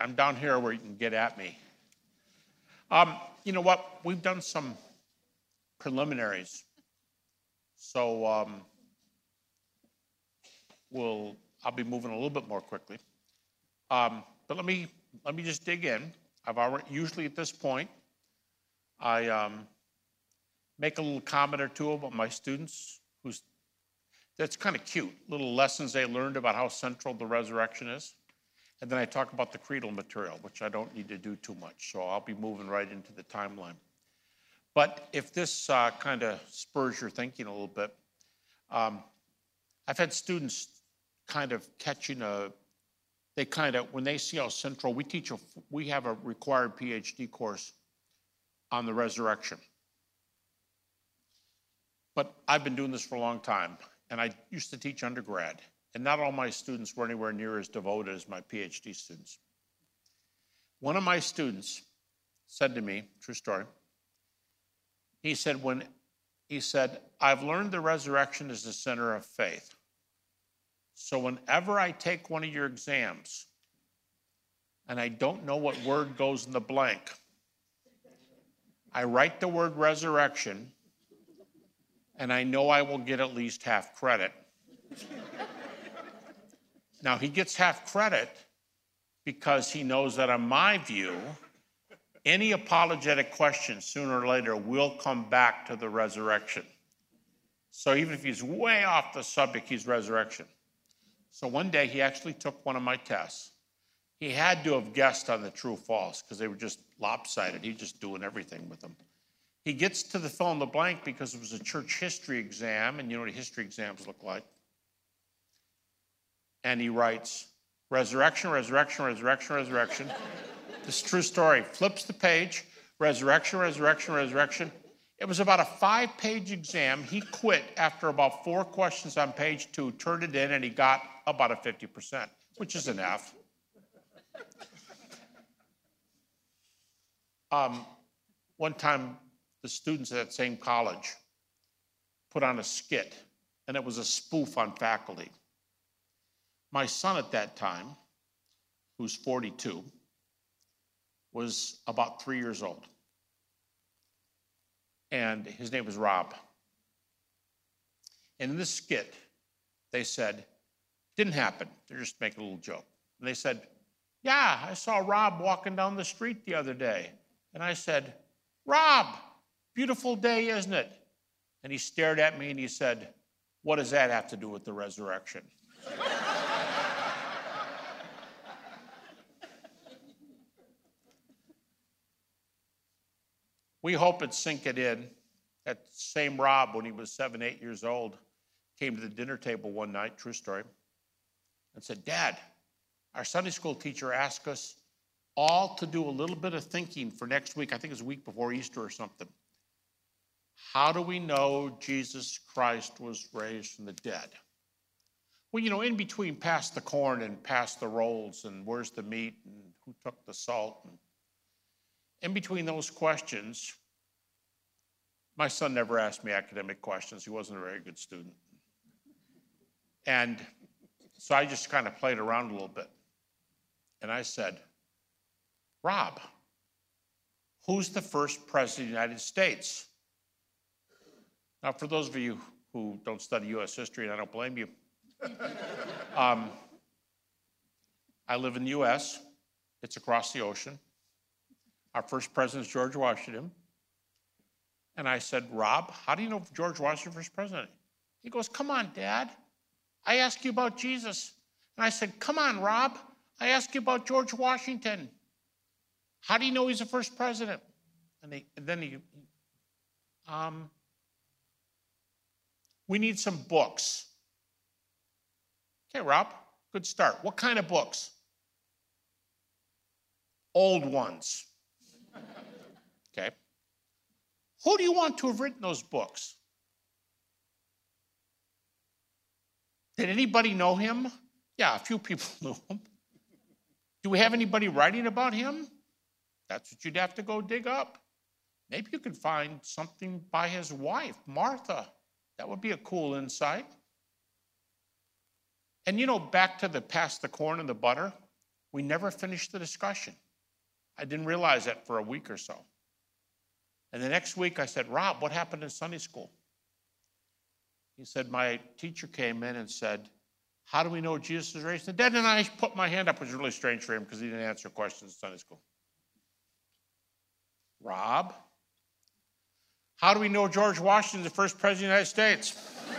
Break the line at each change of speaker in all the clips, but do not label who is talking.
I'm down here where you can get at me. Um, you know what? We've done some preliminaries. So um, we'll, I'll be moving a little bit more quickly. Um, but let me, let me just dig in. I've already, usually at this point, I um, make a little comment or two about my students who's, that's kind of cute, little lessons they learned about how central the resurrection is. And then I talk about the creedal material, which I don't need to do too much. So I'll be moving right into the timeline. But if this uh, kind of spurs your thinking a little bit, um, I've had students kind of catching a, they kind of, when they see how central, we teach, a, we have a required PhD course on the resurrection. But I've been doing this for a long time, and I used to teach undergrad. And not all my students were anywhere near as devoted as my PhD students. One of my students said to me, true story, he said, when he said, I've learned the resurrection is the center of faith. So whenever I take one of your exams and I don't know what word goes in the blank, I write the word resurrection and I know I will get at least half credit. Now, he gets half credit because he knows that, in my view, any apologetic question sooner or later will come back to the resurrection. So even if he's way off the subject, he's resurrection. So one day he actually took one of my tests. He had to have guessed on the true false because they were just lopsided. He's just doing everything with them. He gets to the fill in the blank because it was a church history exam, and you know what history exams look like and he writes, Resurrection, resurrection, resurrection, resurrection. this true story. Flips the page, resurrection, resurrection, resurrection. It was about a five page exam. He quit after about four questions on page two, turned it in, and he got about a 50%, which is an F. Um, one time, the students at that same college put on a skit, and it was a spoof on faculty. My son at that time, who's 42, was about three years old. And his name was Rob. And in this skit, they said, didn't happen. They're just making a little joke. And they said, Yeah, I saw Rob walking down the street the other day. And I said, Rob, beautiful day, isn't it? And he stared at me and he said, What does that have to do with the resurrection? We hope it sink it in. That same Rob, when he was seven, eight years old, came to the dinner table one night, true story, and said, Dad, our Sunday school teacher asked us all to do a little bit of thinking for next week. I think it's a week before Easter or something. How do we know Jesus Christ was raised from the dead? Well, you know, in between pass the corn and pass the rolls and where's the meat and who took the salt and in between those questions, my son never asked me academic questions. He wasn't a very good student. And so I just kind of played around a little bit. And I said, Rob, who's the first president of the United States? Now, for those of you who don't study U.S. history, and I don't blame you, um, I live in the U.S., it's across the ocean. Our first president is George Washington. And I said, Rob, how do you know George Washington first president? He goes, Come on, Dad. I asked you about Jesus. And I said, Come on, Rob. I asked you about George Washington. How do you know he's the first president? And, and then he, um, we need some books. Okay, Rob, good start. What kind of books? Old ones. Okay? Who do you want to have written those books? Did anybody know him? Yeah, a few people knew him. Do we have anybody writing about him? That's what you'd have to go dig up. Maybe you could find something by his wife, Martha. That would be a cool insight. And you know, back to the past the corn and the butter, We never finished the discussion. I didn't realize that for a week or so. And the next week I said, Rob, what happened in Sunday school? He said, My teacher came in and said, How do we know Jesus is raised from the dead? And I put my hand up, which was really strange for him because he didn't answer questions in Sunday school. Rob, how do we know George Washington is the first president of the United States?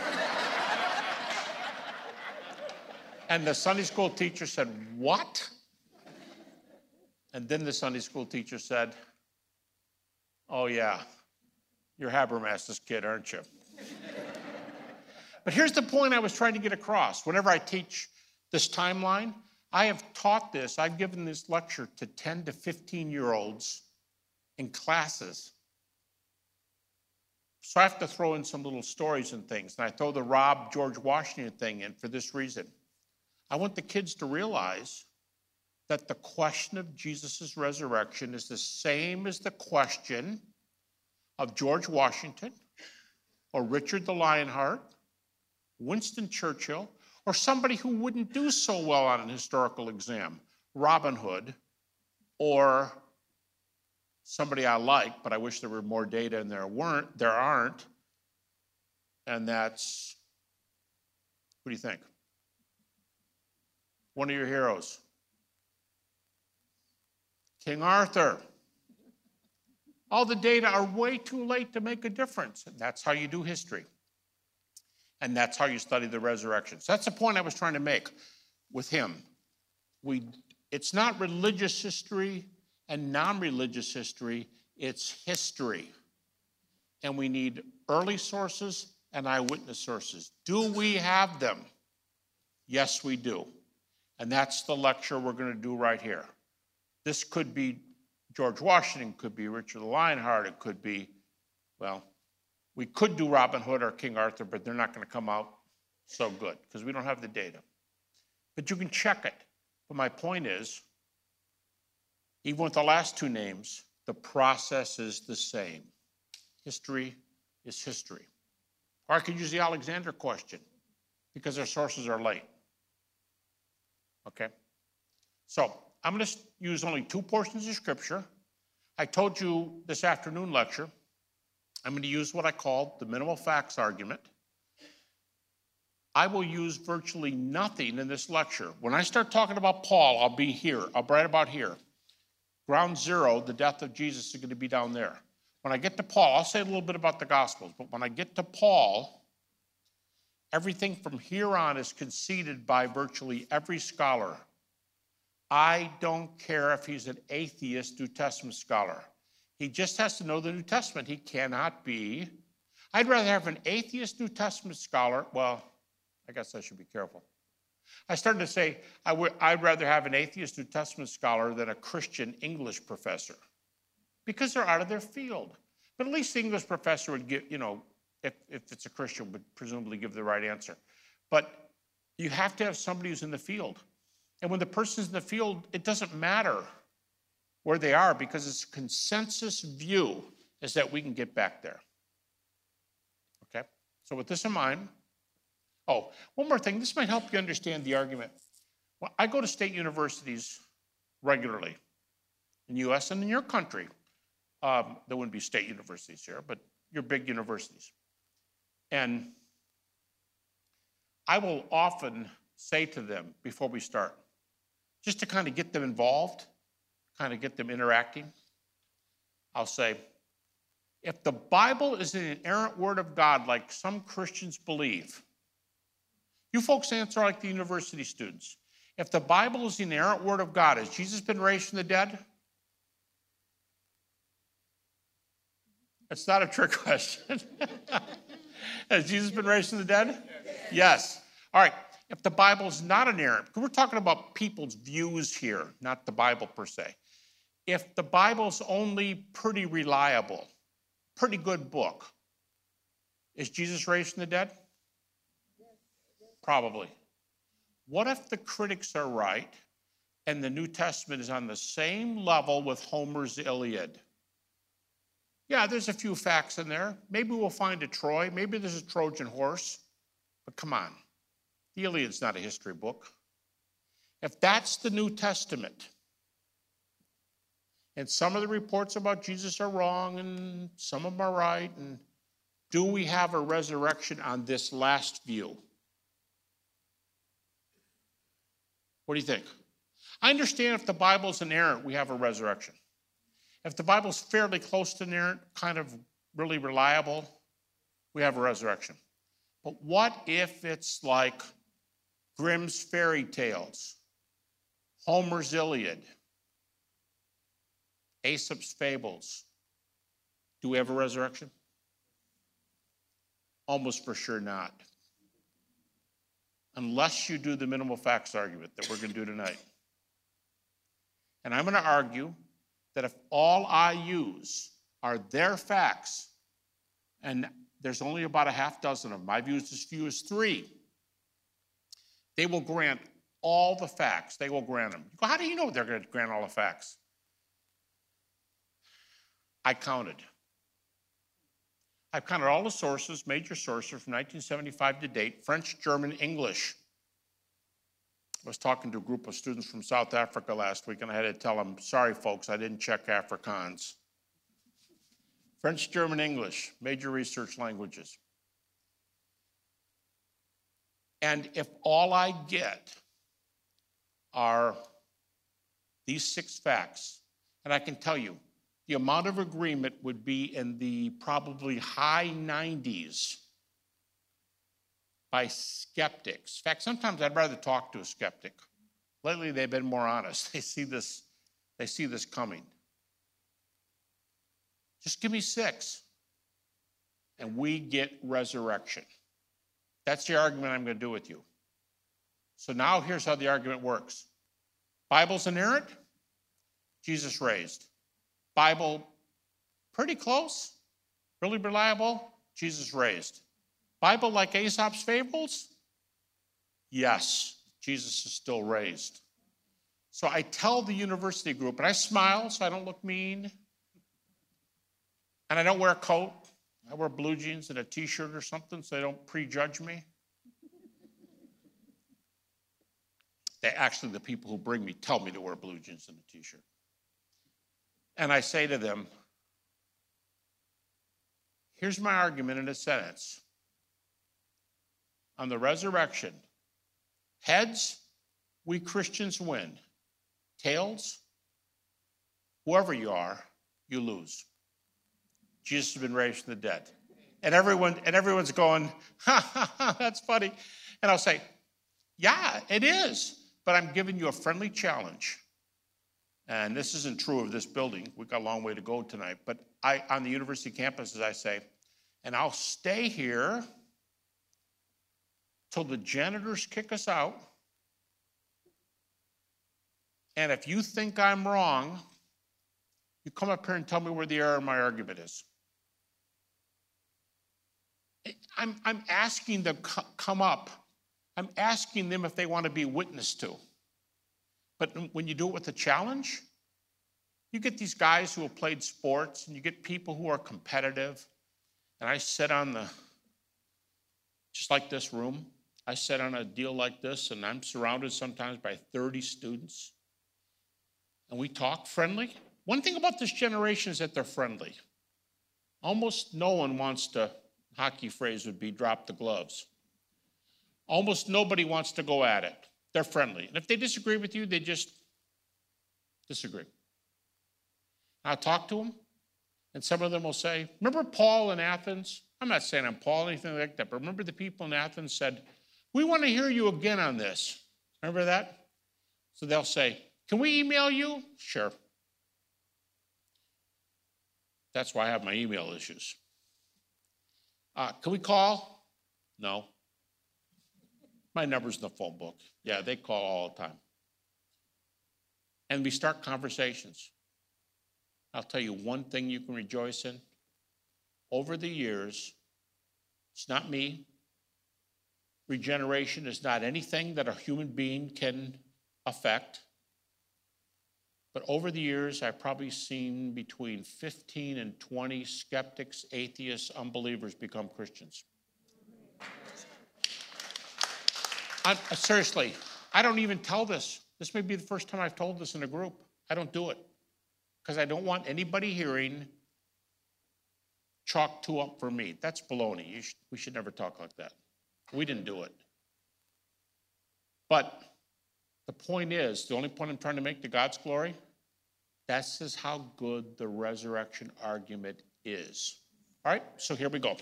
and the Sunday school teacher said, What? And then the Sunday school teacher said, Oh, yeah, you're Habermas's kid, aren't you? but here's the point I was trying to get across. Whenever I teach this timeline, I have taught this, I've given this lecture to 10 to 15 year olds in classes. So I have to throw in some little stories and things. And I throw the Rob George Washington thing in for this reason. I want the kids to realize that the question of Jesus' resurrection is the same as the question of George Washington or Richard the Lionheart, Winston Churchill, or somebody who wouldn't do so well on an historical exam, Robin Hood, or somebody I like, but I wish there were more data and there weren't, there aren't, and that's what do you think? One of your heroes. King Arthur. All the data are way too late to make a difference. And that's how you do history. And that's how you study the resurrection. That's the point I was trying to make with him. We, it's not religious history and non religious history, it's history. And we need early sources and eyewitness sources. Do we have them? Yes, we do. And that's the lecture we're going to do right here. This could be George Washington, could be Richard the Lionheart, it could be, well, we could do Robin Hood or King Arthur, but they're not going to come out so good because we don't have the data. But you can check it. But my point is, even with the last two names, the process is the same. History is history. Or I could use the Alexander question because our sources are late. Okay? So I'm going to use only two portions of Scripture. I told you this afternoon lecture, I'm going to use what I call the minimal facts argument. I will use virtually nothing in this lecture. When I start talking about Paul, I'll be here. I'll be right about here. Ground zero, the death of Jesus is going to be down there. When I get to Paul, I'll say a little bit about the Gospels, but when I get to Paul, everything from here on is conceded by virtually every scholar I don't care if he's an atheist New Testament scholar. He just has to know the New Testament. He cannot be. I'd rather have an atheist New Testament scholar. Well, I guess I should be careful. I started to say I would, I'd rather have an atheist New Testament scholar than a Christian English professor because they're out of their field. But at least the English professor would give, you know, if, if it's a Christian, would presumably give the right answer. But you have to have somebody who's in the field. And when the person's in the field, it doesn't matter where they are because it's consensus view is that we can get back there. Okay? So with this in mind, oh, one more thing. This might help you understand the argument. Well, I go to state universities regularly in the US and in your country. Um, there wouldn't be state universities here, but your big universities. And I will often say to them before we start, just to kind of get them involved, kind of get them interacting, I'll say, if the Bible is an inerrant word of God, like some Christians believe, you folks answer like the university students. If the Bible is the inerrant word of God, has Jesus been raised from the dead? It's not a trick question. has Jesus been raised from the dead? Yes. All right if the Bible is not inerrant, because we're talking about people's views here, not the Bible per se. If the Bible's only pretty reliable, pretty good book, is Jesus raised from the dead? Probably. What if the critics are right and the New Testament is on the same level with Homer's Iliad? Yeah, there's a few facts in there. Maybe we'll find a Troy. Maybe there's a Trojan horse. But come on. The Iliad's not a history book. If that's the New Testament, and some of the reports about Jesus are wrong and some of them are right, and do we have a resurrection on this last view? What do you think? I understand if the Bible's inerrant, we have a resurrection. If the Bible's fairly close to inerrant, kind of really reliable, we have a resurrection. But what if it's like Grimm's fairy tales, Homer's Iliad, Aesop's fables? Do we have a resurrection? Almost for sure not. Unless you do the minimal facts argument that we're going to do tonight. And I'm going to argue that if all I use are their facts, and there's only about a half dozen of them, I've used as few as three, they will grant all the facts. They will grant them. How do you know they're going to grant all the facts? I counted. I've counted all the sources, major sources from 1975 to date French, German, English. I was talking to a group of students from South Africa last week, and I had to tell them, sorry, folks, I didn't check Afrikaans. French, German, English, major research languages. And if all I get are these six facts, and I can tell you, the amount of agreement would be in the probably high 90s by skeptics. In fact, sometimes I'd rather talk to a skeptic. Lately, they've been more honest. They see this, they see this coming. Just give me six, and we get resurrection. That's the argument I'm going to do with you. So now here's how the argument works. Bible's inerrant, Jesus raised. Bible pretty close, really reliable, Jesus raised. Bible like Aesop's fables? Yes, Jesus is still raised. So I tell the university group, and I smile so I don't look mean. And I don't wear a coat. I wear blue jeans and a t shirt or something so they don't prejudge me. They actually, the people who bring me tell me to wear blue jeans and a t shirt. And I say to them, here's my argument in a sentence on the resurrection. Heads, we Christians win. Tails, whoever you are, you lose. Jesus has been raised from the dead. And everyone and everyone's going, ha, ha, ha, that's funny. And I'll say, yeah, it is. But I'm giving you a friendly challenge. And this isn't true of this building. We've got a long way to go tonight. But I on the university campus, as I say, and I'll stay here till the janitors kick us out. And if you think I'm wrong, you come up here and tell me where the error in my argument is. I'm, I'm asking them to come up. I'm asking them if they want to be witness to. But when you do it with a challenge, you get these guys who have played sports and you get people who are competitive. And I sit on the, just like this room, I sit on a deal like this, and I'm surrounded sometimes by 30 students. And we talk friendly. One thing about this generation is that they're friendly. Almost no one wants to, hockey phrase would be drop the gloves. Almost nobody wants to go at it. They're friendly. And if they disagree with you, they just disagree. I'll talk to them, and some of them will say, Remember Paul in Athens? I'm not saying I'm Paul or anything like that, but remember the people in Athens said, we want to hear you again on this. Remember that? So they'll say, Can we email you? Sure. That's why I have my email issues. Uh, can we call? No. My number's in the phone book. Yeah, they call all the time. And we start conversations. I'll tell you one thing you can rejoice in. Over the years, it's not me, Regeneration is not anything that a human being can affect. But over the years, I've probably seen between 15 and 20 skeptics, atheists, unbelievers become Christians. I'm, uh, seriously, I don't even tell this. This may be the first time I've told this in a group. I don't do it because I don't want anybody hearing chalk two up for me. That's baloney. We should never talk like that. We didn't do it. But the point is the only point I'm trying to make to God's glory, this is how good the resurrection argument is. All right, so here we go.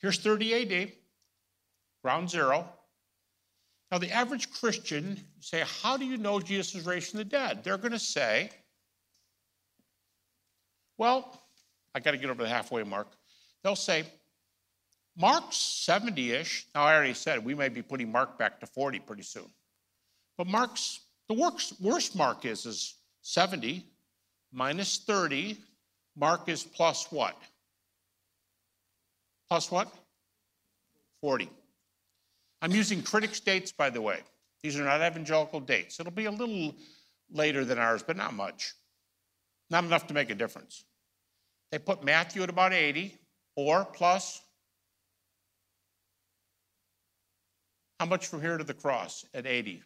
Here's 30 AD, ground zero. Now, the average Christian say, How do you know Jesus is raised from the dead? They're going to say, Well, I got to get over the halfway mark. They'll say, Mark's 70 ish. Now, I already said we may be putting Mark back to 40 pretty soon. But Mark's, the worst, worst Mark is, is 70 minus 30. Mark is plus what? Plus what? 40. I'm using critics' dates, by the way. These are not evangelical dates. It'll be a little later than ours, but not much. Not enough to make a difference. They put Matthew at about 80 or plus. How much from here to the cross at 80?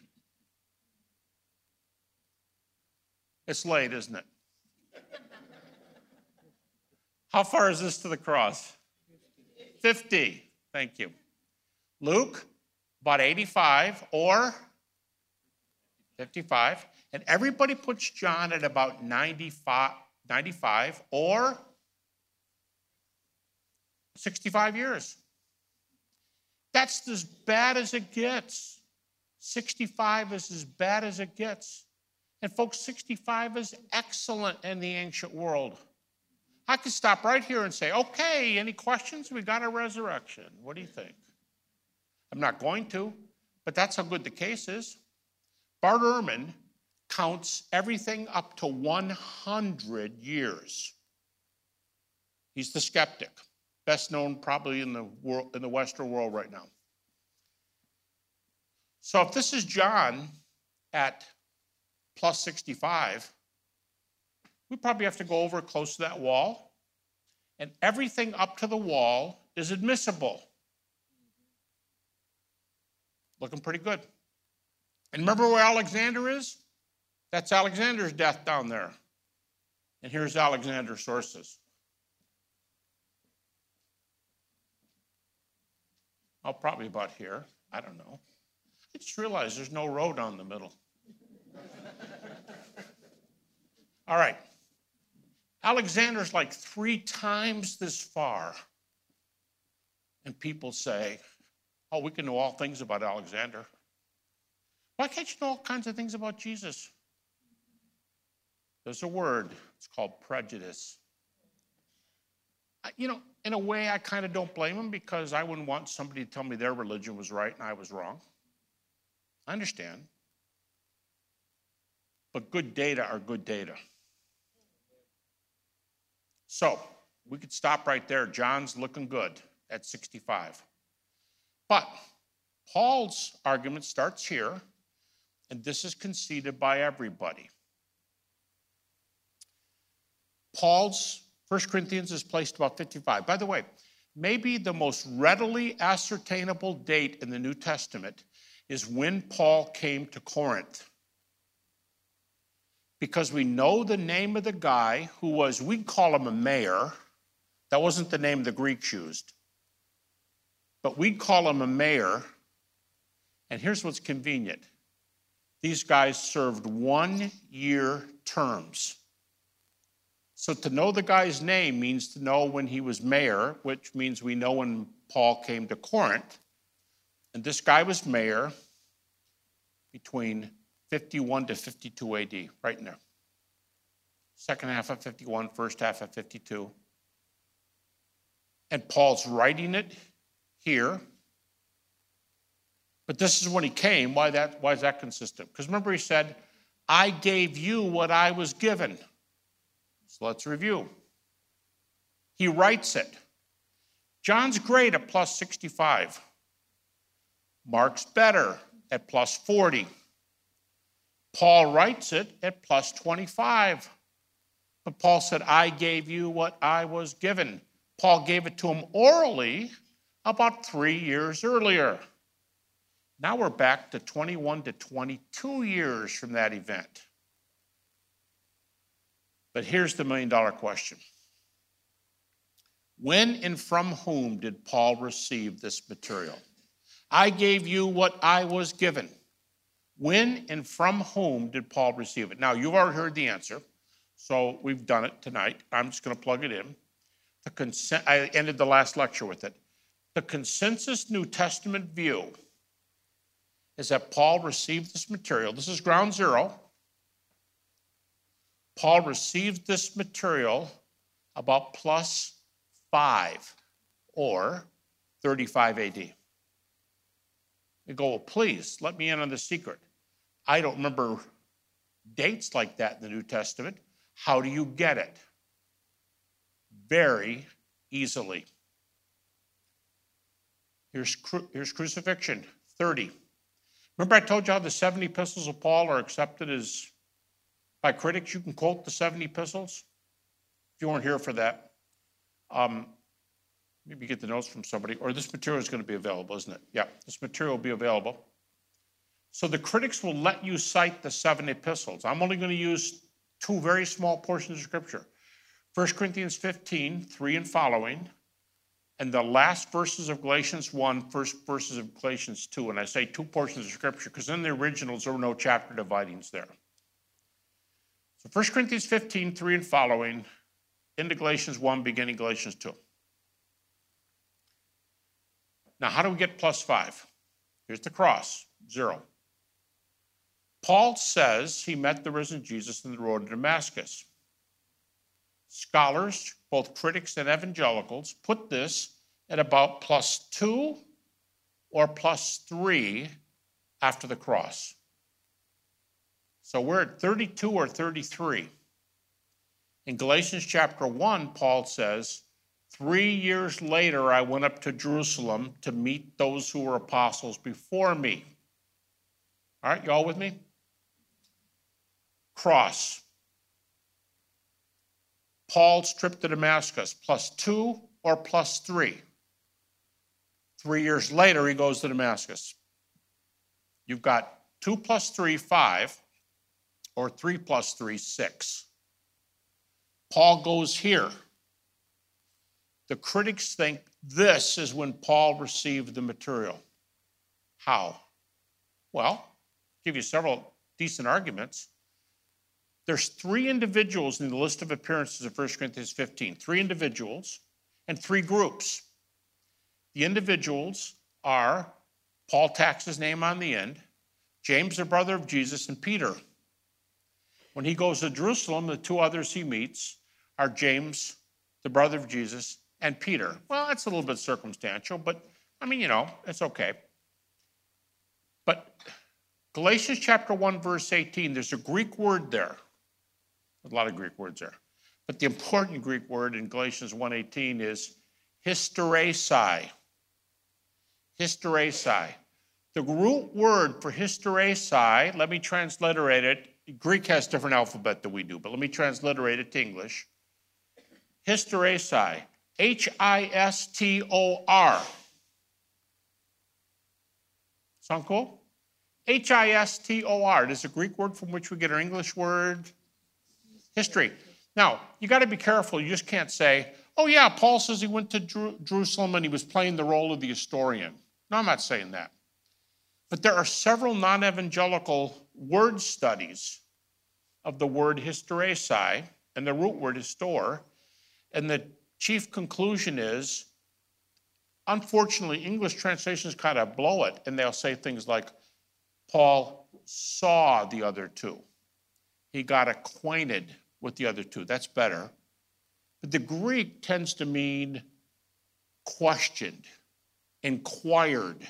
It's late, isn't it? How far is this to the cross? 50. Thank you. Luke, about 85 or 55. And everybody puts John at about 95, 95 or 65 years. That's as bad as it gets. 65 is as bad as it gets. And folks, 65 is excellent in the ancient world. I could stop right here and say, okay, any questions? We got a resurrection. What do you think? I'm not going to, but that's how good the case is. Bart Ehrman counts everything up to 100 years. He's the skeptic, best known probably in the world, in the Western world right now. So if this is John at plus 65, we probably have to go over close to that wall, and everything up to the wall is admissible. Looking pretty good. And remember where Alexander is? That's Alexander's death down there. And here's Alexander's sources. Oh, probably about here. I don't know. I just realized there's no road on the middle. All right. Alexander's like three times this far. And people say, oh, we can know all things about Alexander. Why can't you know all kinds of things about Jesus? There's a word, it's called prejudice. You know, in a way, I kind of don't blame them because I wouldn't want somebody to tell me their religion was right and I was wrong. I understand. But good data are good data. So we could stop right there. John's looking good at 65. But Paul's argument starts here, and this is conceded by everybody. Paul's 1 Corinthians is placed about 55. By the way, maybe the most readily ascertainable date in the New Testament is when Paul came to Corinth because we know the name of the guy who was, we'd call him a mayor. That wasn't the name the Greeks used. But we'd call him a mayor. And here's what's convenient these guys served one year terms. So to know the guy's name means to know when he was mayor, which means we know when Paul came to Corinth. And this guy was mayor between 51 to 52 AD, right in there. Second half of 51, first half of 52. And Paul's writing it here. But this is when he came. Why, that, why is that consistent? Because remember, he said, I gave you what I was given. Let's review. He writes it. John's great at plus 65. Mark's better at plus 40. Paul writes it at plus 25. But Paul said, I gave you what I was given. Paul gave it to him orally about three years earlier. Now we're back to 21 to 22 years from that event. But here's the million dollar question When and from whom did Paul receive this material? I gave you what I was given. When and from whom did Paul receive it? Now, you've already heard the answer, so we've done it tonight. I'm just going to plug it in. The I ended the last lecture with it. The consensus New Testament view is that Paul received this material. This is ground zero. Paul received this material about plus 5 or 35 AD. You go, well, please let me in on the secret. I don't remember dates like that in the New Testament. How do you get it? Very easily. Here's, cru- here's crucifixion 30. Remember, I told you how the 70 epistles of Paul are accepted as by critics? You can quote the 70 epistles if you weren't here for that. Um, maybe get the notes from somebody, or this material is going to be available, isn't it? Yeah, this material will be available. So the critics will let you cite the seven epistles. I'm only going to use two very small portions of scripture 1 Corinthians 15, 3 and following, and the last verses of Galatians 1, first verses of Galatians 2. And I say two portions of scripture because in the originals there were no chapter dividings there. So 1 Corinthians 15, 3 and following, into Galatians 1, beginning Galatians 2. Now, how do we get plus 5? Here's the cross, zero. Paul says he met the risen Jesus in the road to Damascus. Scholars, both critics and evangelicals, put this at about plus two or plus three after the cross. So we're at 32 or 33. In Galatians chapter 1, Paul says, Three years later, I went up to Jerusalem to meet those who were apostles before me. All right, you all with me? cross. Paul's trip to Damascus, plus two or plus three. Three years later, he goes to Damascus. You've got two plus three, five, or three plus three, six. Paul goes here. The critics think this is when Paul received the material. How? Well, give you several decent arguments. There's three individuals in the list of appearances of 1 Corinthians 15, three individuals and three groups. The individuals are Paul tacks his name on the end, James, the brother of Jesus, and Peter. When he goes to Jerusalem, the two others he meets are James, the brother of Jesus, and Peter. Well, that's a little bit circumstantial, but I mean, you know, it's okay. But Galatians chapter 1, verse 18, there's a Greek word there a lot of Greek words there. But the important Greek word in Galatians 1:18 is historesai. Historesai. The root word for historesai, let me transliterate it. Greek has different alphabet than we do, but let me transliterate it to English. Historesai. H I S T O R. Sound cool? H I S T O R. It is a Greek word from which we get our English word history. Now, you got to be careful. You just can't say, oh, yeah, Paul says he went to Jer- Jerusalem and he was playing the role of the historian. No, I'm not saying that. But there are several non evangelical word studies of the word historesai, and the root word is store. And the chief conclusion is unfortunately, English translations kind of blow it, and they'll say things like, Paul saw the other two. He got acquainted with the other two. That's better. But the Greek tends to mean questioned, inquired,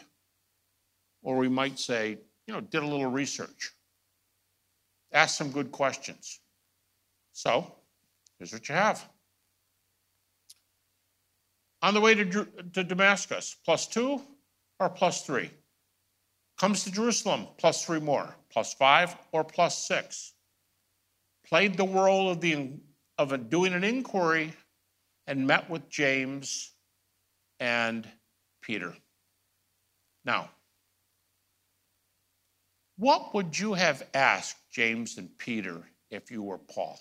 or we might say, you know, did a little research, asked some good questions. So, here's what you have. On the way to, to Damascus, plus two or plus three? Comes to Jerusalem, plus three more, plus five or plus six played the role of, the, of doing an inquiry and met with James and Peter. Now, What would you have asked James and Peter if you were Paul?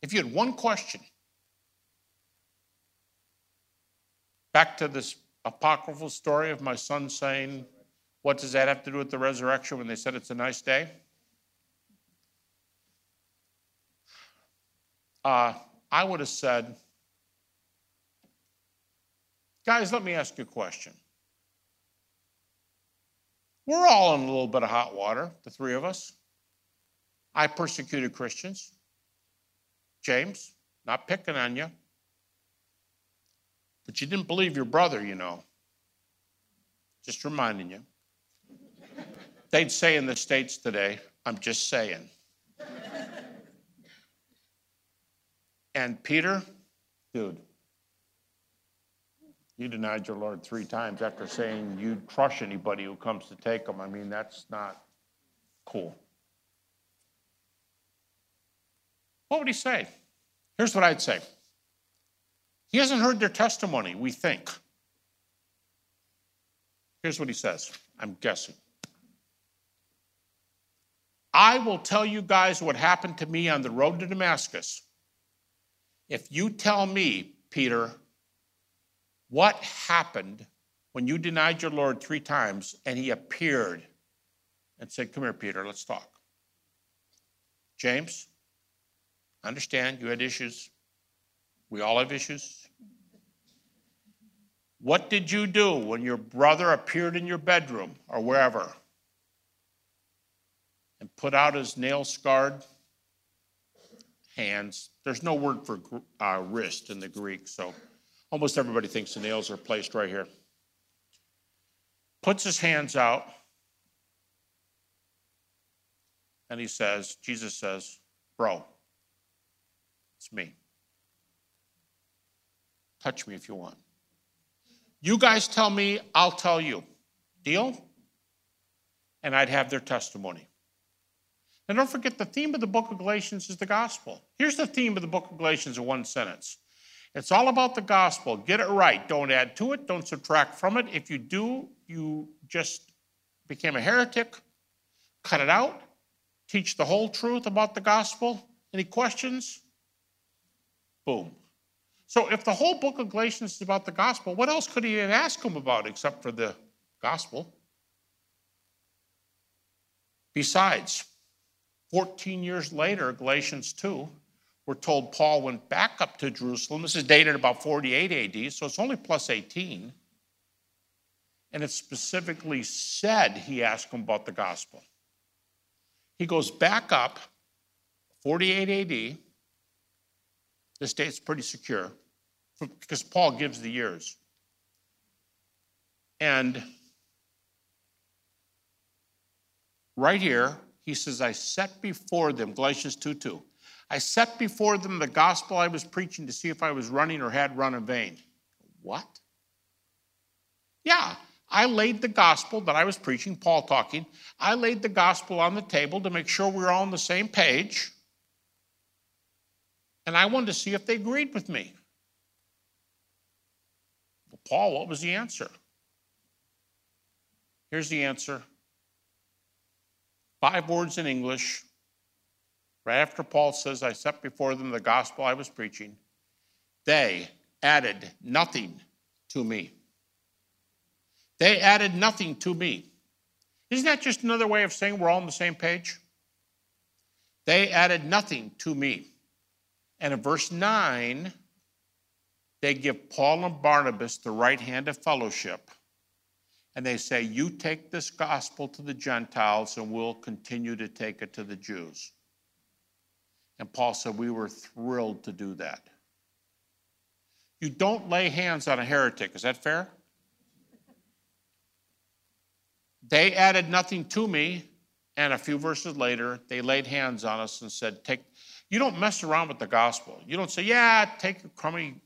If you had one question, back to this apocryphal story of my son saying, What does that have to do with the resurrection when they said it's a nice day? Uh, I would have said, Guys, let me ask you a question. We're all in a little bit of hot water, the three of us. I persecuted Christians. James, not picking on you. But you didn't believe your brother, you know. Just reminding you. They'd say in the States today, I'm just saying. and Peter, dude, you denied your Lord three times after saying you'd crush anybody who comes to take him. I mean, that's not cool. What would he say? Here's what I'd say He hasn't heard their testimony, we think. Here's what he says I'm guessing. I will tell you guys what happened to me on the road to Damascus. If you tell me, Peter, what happened when you denied your Lord three times and he appeared and said, Come here, Peter, let's talk? James, I understand you had issues. We all have issues. What did you do when your brother appeared in your bedroom or wherever and put out his nail scarred hands? There's no word for uh, wrist in the Greek, so Almost everybody thinks the nails are placed right here. Puts his hands out, and he says, Jesus says, Bro, it's me. Touch me if you want. You guys tell me, I'll tell you. Deal? And I'd have their testimony. And don't forget, the theme of the book of Galatians is the gospel. Here's the theme of the book of Galatians in one sentence it's all about the gospel. Get it right. Don't add to it, don't subtract from it. If you do, you just became a heretic. Cut it out. Teach the whole truth about the gospel. Any questions? Boom. So, if the whole book of Galatians is about the gospel, what else could he have asked him about except for the gospel? Besides, 14 years later, Galatians 2, we're told Paul went back up to Jerusalem. This is dated about 48 AD, so it's only plus 18. And it specifically said he asked him about the gospel. He goes back up, 48 AD. This date's pretty secure because Paul gives the years. And right here, he says, I set before them, Galatians 2 2. I set before them the gospel I was preaching to see if I was running or had run in vain. What? Yeah, I laid the gospel that I was preaching, Paul talking, I laid the gospel on the table to make sure we were all on the same page. And I wanted to see if they agreed with me. Well, Paul, what was the answer? Here's the answer five words in English after Paul says, I set before them the gospel I was preaching, they added nothing to me. They added nothing to me. Isn't that just another way of saying we're all on the same page? They added nothing to me. And in verse 9, they give Paul and Barnabas the right hand of fellowship. And they say, You take this gospel to the Gentiles, and we'll continue to take it to the Jews. And Paul said, We were thrilled to do that. You don't lay hands on a heretic. Is that fair? They added nothing to me. And a few verses later, they laid hands on us and said, Take, you don't mess around with the gospel. You don't say, Yeah, take your crummy,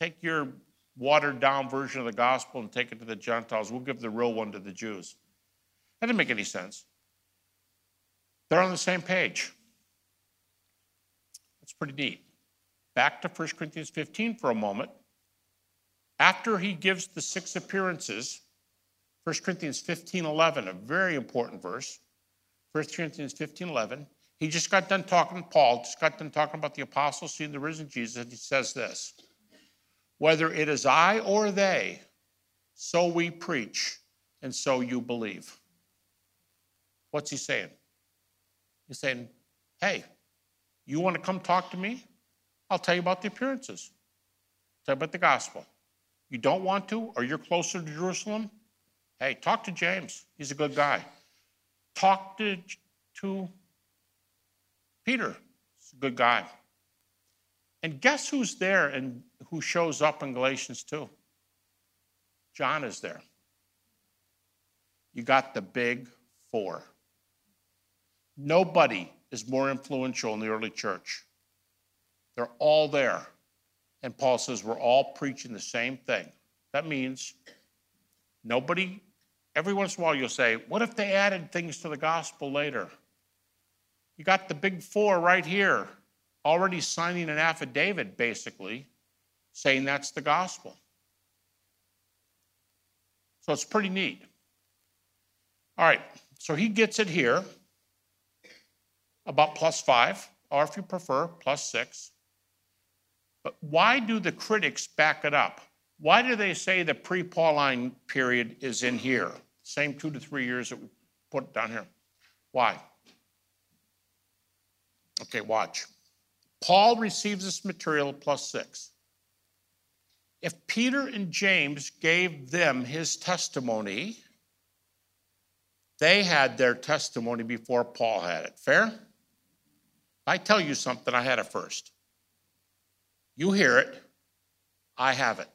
take your watered down version of the gospel and take it to the Gentiles. We'll give the real one to the Jews. That didn't make any sense. They're on the same page pretty neat. Back to 1 Corinthians 15 for a moment. After he gives the six appearances 1 Corinthians 15 11, a very important verse. 1 Corinthians 15 11. He just got done talking, Paul just got done talking about the apostles seeing the risen Jesus, and he says this Whether it is I or they, so we preach, and so you believe. What's he saying? He's saying, Hey, you want to come talk to me? I'll tell you about the appearances, tell you about the gospel. You don't want to, or you're closer to Jerusalem? Hey, talk to James. He's a good guy. Talk to, to Peter. He's a good guy. And guess who's there and who shows up in Galatians 2? John is there. You got the big four. Nobody is more influential in the early church. They're all there. And Paul says we're all preaching the same thing. That means nobody, every once in a while you'll say, what if they added things to the gospel later? You got the big four right here, already signing an affidavit, basically, saying that's the gospel. So it's pretty neat. All right, so he gets it here about plus five, or if you prefer, plus six. But why do the critics back it up? Why do they say the pre Pauline period is in here? Same two to three years that we put down here. Why? Okay, watch. Paul receives this material plus six. If Peter and James gave them his testimony, they had their testimony before Paul had it. Fair? I tell you something, I had it first. You hear it, I have it.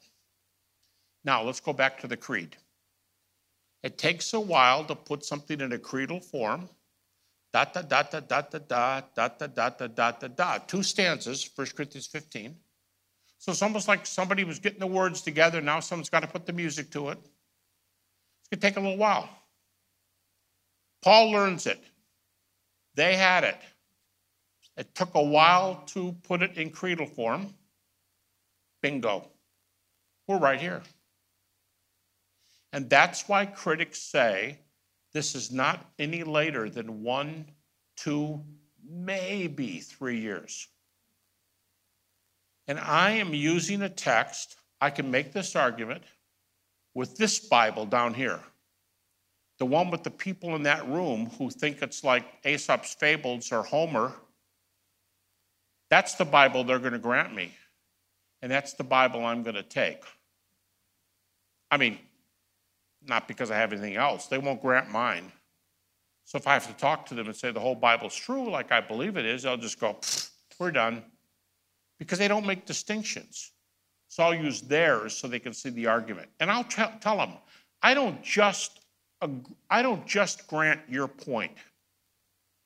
Now, let's go back to the creed. It takes a while to put something in a creedal form. Da da da da da da da da da da da da da da. Two stanzas, 1 Corinthians 15. So it's almost like somebody was getting the words together. Now someone's got to put the music to it. It's going to take a little while. Paul learns it. They had it. It took a while to put it in creedal form. Bingo. We're right here. And that's why critics say this is not any later than one, two, maybe three years. And I am using a text, I can make this argument with this Bible down here. The one with the people in that room who think it's like Aesop's Fables or Homer. That's the Bible they're going to grant me. And that's the Bible I'm going to take. I mean, not because I have anything else. They won't grant mine. So if I have to talk to them and say the whole Bible's true, like I believe it is, they'll just go, we're done. Because they don't make distinctions. So I'll use theirs so they can see the argument. And I'll t- tell them, I don't just I don't just grant your point.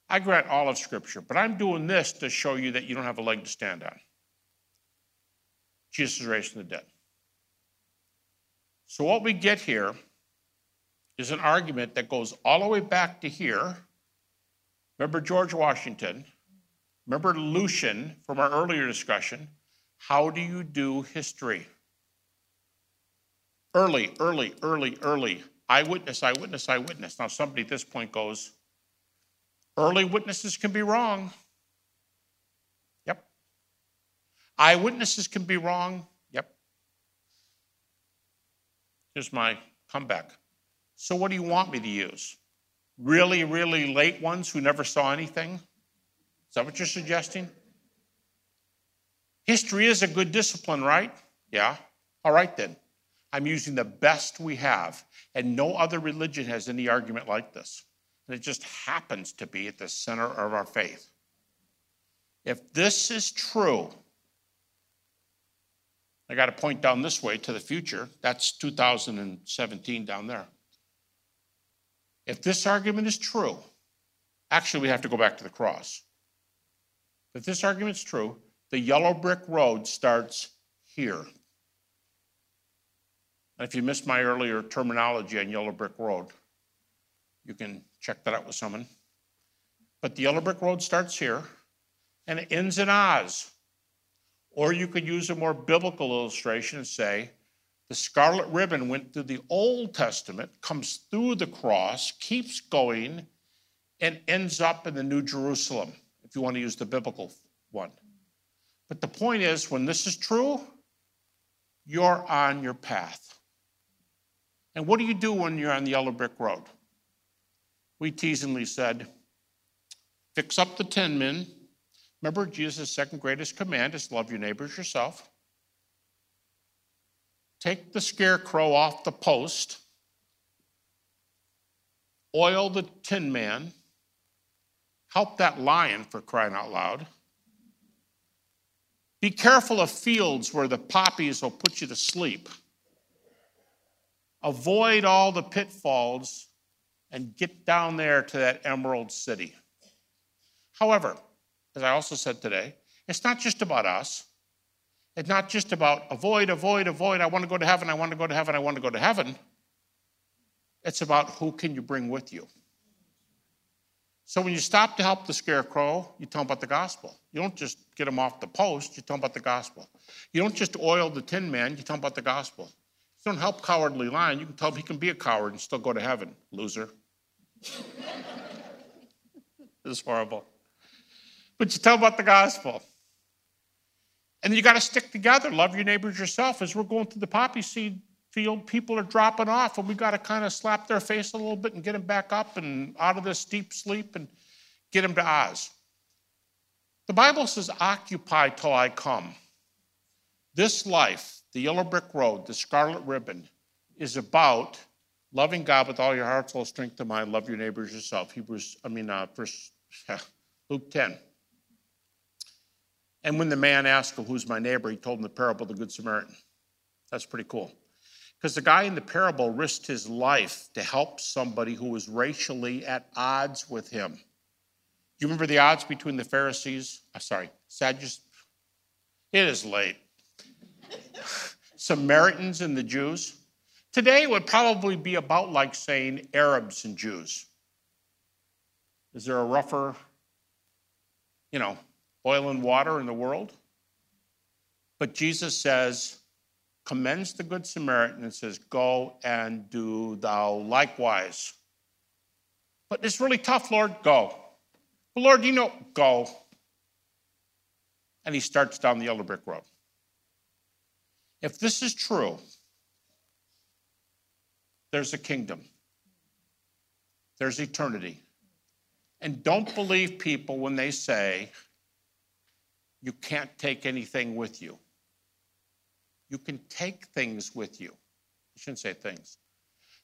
I grant all of Scripture, but I'm doing this to show you that you don't have a leg to stand on. Jesus is raised from the dead. So what we get here is an argument that goes all the way back to here. Remember George Washington? Remember Lucian from our earlier discussion? How do you do history? Early, early, early, early. Eyewitness, eyewitness, eyewitness. Now, somebody at this point goes, early witnesses can be wrong. Yep. Eyewitnesses can be wrong. Yep. Here's my comeback. So, what do you want me to use? Really, really late ones who never saw anything? Is that what you're suggesting? History is a good discipline, right? Yeah. All right, then. I'm using the best we have, and no other religion has any argument like this. And it just happens to be at the center of our faith. If this is true, I got to point down this way to the future. That's 2017 down there. If this argument is true, actually, we have to go back to the cross. If this argument is true, the yellow brick road starts here. And if you missed my earlier terminology on yellow brick road, you can check that out with someone. But the yellow brick road starts here and it ends in Oz. Or you could use a more biblical illustration and say The scarlet ribbon went through the Old Testament, comes through the cross, keeps going, and ends up in the New Jerusalem, if you want to use the biblical one. But the point is, when this is true, you're on your path. And what do you do when you're on the yellow brick road? We teasingly said, fix up the tin men. Remember, Jesus' second greatest command is love your neighbors yourself take the scarecrow off the post, oil the tin man, help that lion for crying out loud. Be careful of fields where the poppies will put you to sleep. Avoid all the pitfalls and get down there to that emerald city. However, as I also said today, it's not just about us. It's not just about avoid, avoid, avoid. I want to go to heaven. I want to go to heaven. I want to go to heaven. It's about who can you bring with you. So when you stop to help the scarecrow, you tell him about the gospel. You don't just get him off the post, you tell him about the gospel. You don't just oil the tin man, you tell him about the gospel. Don't help cowardly lion, you can tell him he can be a coward and still go to heaven, loser. this is horrible. But you tell him about the gospel. And you got to stick together. Love your neighbors yourself. As we're going through the poppy seed field, people are dropping off, and we got to kind of slap their face a little bit and get them back up and out of this deep sleep and get them to Oz. The Bible says, Occupy till I come. This life, the yellow brick road, the scarlet ribbon, is about loving God with all your heart, soul, strength, and mind. Love your neighbors yourself. Hebrews, I mean, uh, verse, Luke 10. And when the man asked him, Who's my neighbor? he told him the parable of the Good Samaritan. That's pretty cool. Because the guy in the parable risked his life to help somebody who was racially at odds with him. You remember the odds between the Pharisees? I'm sorry, Sadducees. It is late. Samaritans and the Jews. Today it would probably be about like saying Arabs and Jews. Is there a rougher, you know, oil and water in the world. But Jesus says, commends the Good Samaritan and says, Go and do thou likewise. But it's really tough, Lord. Go. But Lord, you know, go. And he starts down the yellow brick road. If this is true, there's a kingdom, there's eternity. And don't believe people when they say, you can't take anything with you. You can take things with you. I shouldn't say things.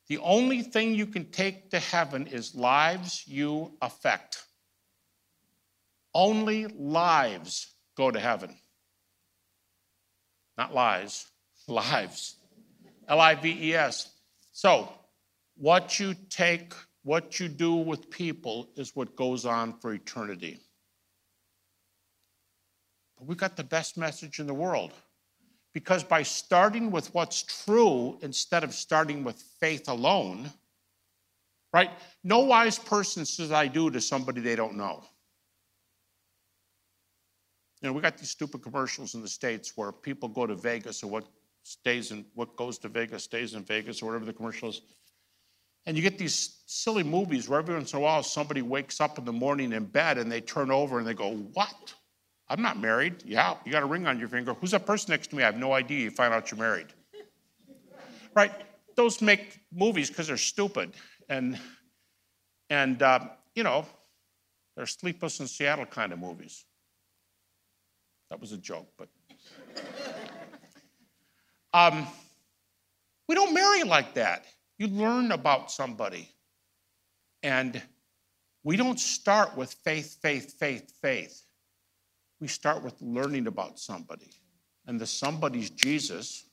The only thing you can take to heaven is lives you affect. Only lives go to heaven. Not lies, lives. L I V E S. So, what you take, what you do with people is what goes on for eternity. But we've got the best message in the world. Because by starting with what's true instead of starting with faith alone, right? No wise person says I do to somebody they don't know. You know, we got these stupid commercials in the States where people go to Vegas or what stays in what goes to Vegas stays in Vegas or whatever the commercial is. And you get these silly movies where every once in a while somebody wakes up in the morning in bed and they turn over and they go, What? I'm not married. Yeah, you got a ring on your finger. Who's that person next to me? I have no idea. You find out you're married. right? Those make movies because they're stupid. And, and uh, you know, they're sleepless in Seattle kind of movies. That was a joke, but. um, we don't marry like that. You learn about somebody. And we don't start with faith, faith, faith, faith we start with learning about somebody. And the somebody's Jesus.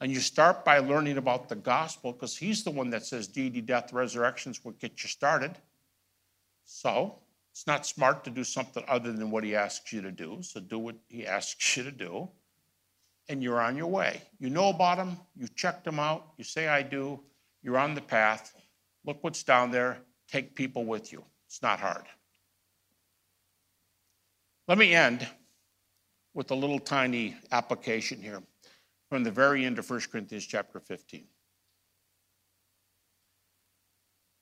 And you start by learning about the gospel because he's the one that says deity, death, resurrections will get you started. So it's not smart to do something other than what he asks you to do. So do what he asks you to do. And you're on your way. You know about him, you checked him out, you say, I do, you're on the path. Look what's down there. Take people with you. It's not hard. Let me end with a little tiny application here. from the very end of 1 Corinthians chapter 15.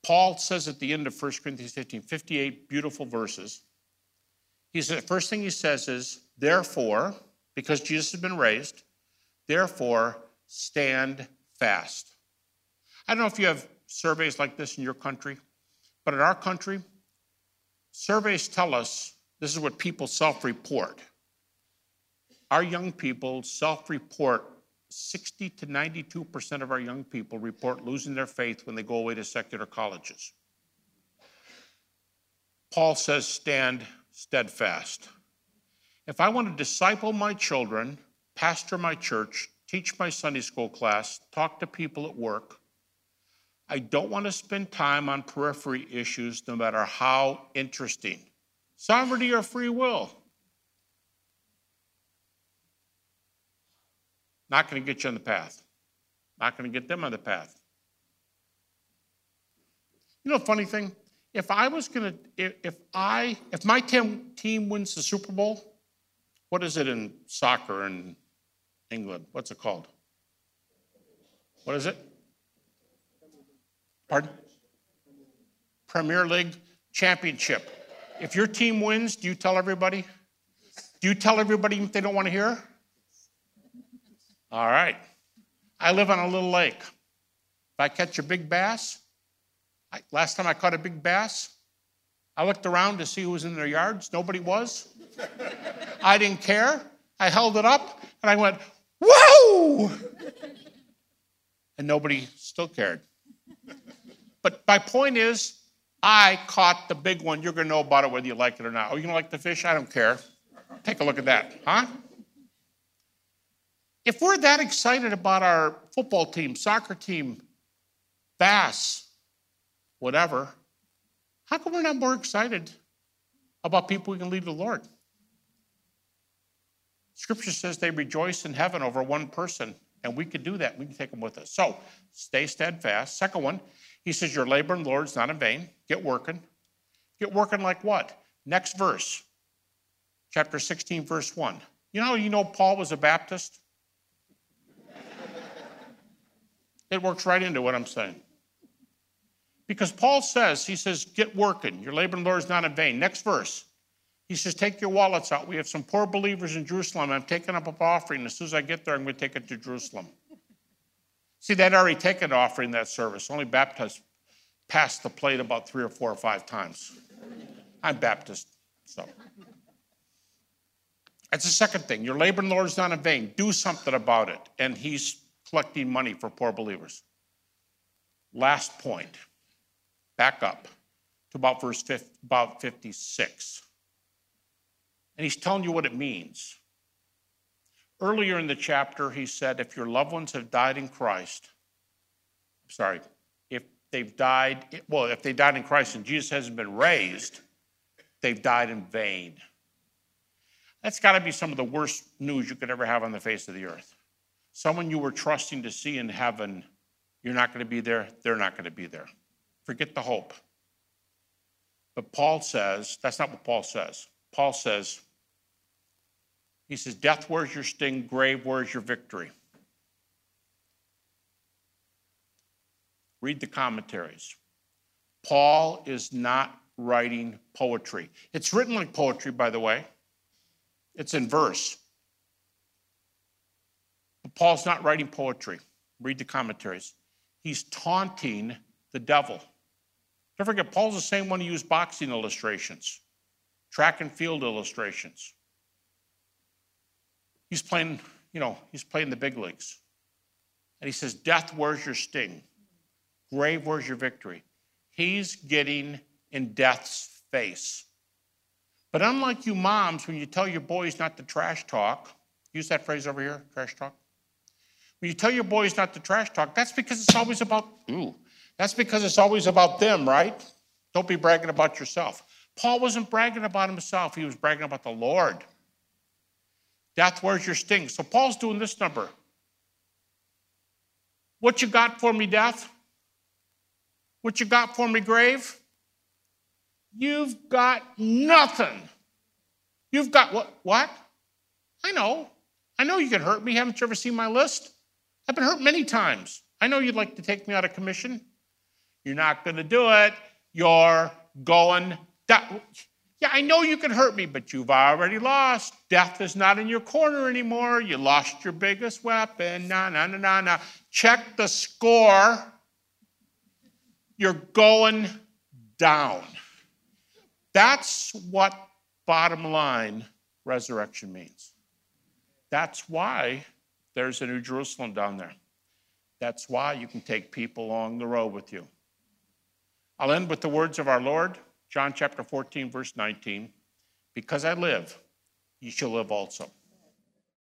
Paul says at the end of 1 Corinthians 15, 58 beautiful verses. He said, first thing he says is, therefore, because Jesus has been raised, therefore stand fast. I don't know if you have surveys like this in your country, but in our country, surveys tell us this is what people self report. Our young people self report 60 to 92% of our young people report losing their faith when they go away to secular colleges. Paul says, stand steadfast. If I want to disciple my children, pastor my church, teach my Sunday school class, talk to people at work, I don't want to spend time on periphery issues, no matter how interesting. Sovereignty or free will. Not going to get you on the path. Not going to get them on the path. You know, funny thing, if I was going to, if, I, if my team, team wins the Super Bowl, what is it in soccer in England? What's it called? What is it? Pardon? Premier League Championship. If your team wins, do you tell everybody? Do you tell everybody if they don't want to hear? All right. I live on a little lake. If I catch a big bass, I, last time I caught a big bass, I looked around to see who was in their yards. Nobody was. I didn't care. I held it up and I went, whoa! And nobody still cared. But my point is, I caught the big one. You're going to know about it whether you like it or not. Oh, you don't like the fish? I don't care. Take a look at that, huh? If we're that excited about our football team, soccer team, bass, whatever, how come we're not more excited about people we can lead to the Lord? Scripture says they rejoice in heaven over one person, and we could do that. We can take them with us. So stay steadfast. Second one, he says, Your labor in the Lord is not in vain. Get working. Get working like what? Next verse, chapter 16, verse 1. You know, you know Paul was a Baptist? It works right into what I'm saying. Because Paul says, he says, get working. Your labor the Lord is not in vain. Next verse. He says, take your wallets out. We have some poor believers in Jerusalem. I'm taking up an offering. As soon as I get there, I'm going to take it to Jerusalem. See, they'd already taken offering that service. Only Baptists passed the plate about three or four or five times. I'm Baptist, so. That's the second thing. Your labor the Lord is not in vain. Do something about it. And he's collecting money for poor believers. Last point. Back up to about verse 50, about 56. And he's telling you what it means. Earlier in the chapter, he said, if your loved ones have died in Christ, I'm sorry, if they've died, well, if they died in Christ and Jesus hasn't been raised, they've died in vain. That's got to be some of the worst news you could ever have on the face of the earth. Someone you were trusting to see in heaven, you're not going to be there, they're not going to be there. Forget the hope. But Paul says, that's not what Paul says. Paul says, he says, Death, where's your sting? Grave, where's your victory? Read the commentaries. Paul is not writing poetry. It's written like poetry, by the way, it's in verse. But Paul's not writing poetry. Read the commentaries. He's taunting the devil. Don't forget, Paul's the same one who used boxing illustrations, track and field illustrations. He's playing, you know, he's playing the big leagues. And he says, Death, where's your sting? Grave, where's your victory? He's getting in death's face. But unlike you moms, when you tell your boys not to trash talk, use that phrase over here, trash talk. When you tell your boys not to trash talk, that's because it's always about, ooh, that's because it's always about them, right? Don't be bragging about yourself. Paul wasn't bragging about himself, he was bragging about the Lord. Death, where's your sting? So Paul's doing this number. What you got for me, death? What you got for me, grave? You've got nothing. You've got what? What? I know. I know you can hurt me. Haven't you ever seen my list? I've been hurt many times. I know you'd like to take me out of commission. You're not going to do it. You're going down. Yeah, I know you can hurt me, but you've already lost. Death is not in your corner anymore. You lost your biggest weapon. No, no, no, no, no. Check the score. You're going down. That's what bottom line resurrection means. That's why there's a New Jerusalem down there. That's why you can take people along the road with you. I'll end with the words of our Lord, John chapter 14, verse 19. Because I live, you shall live also.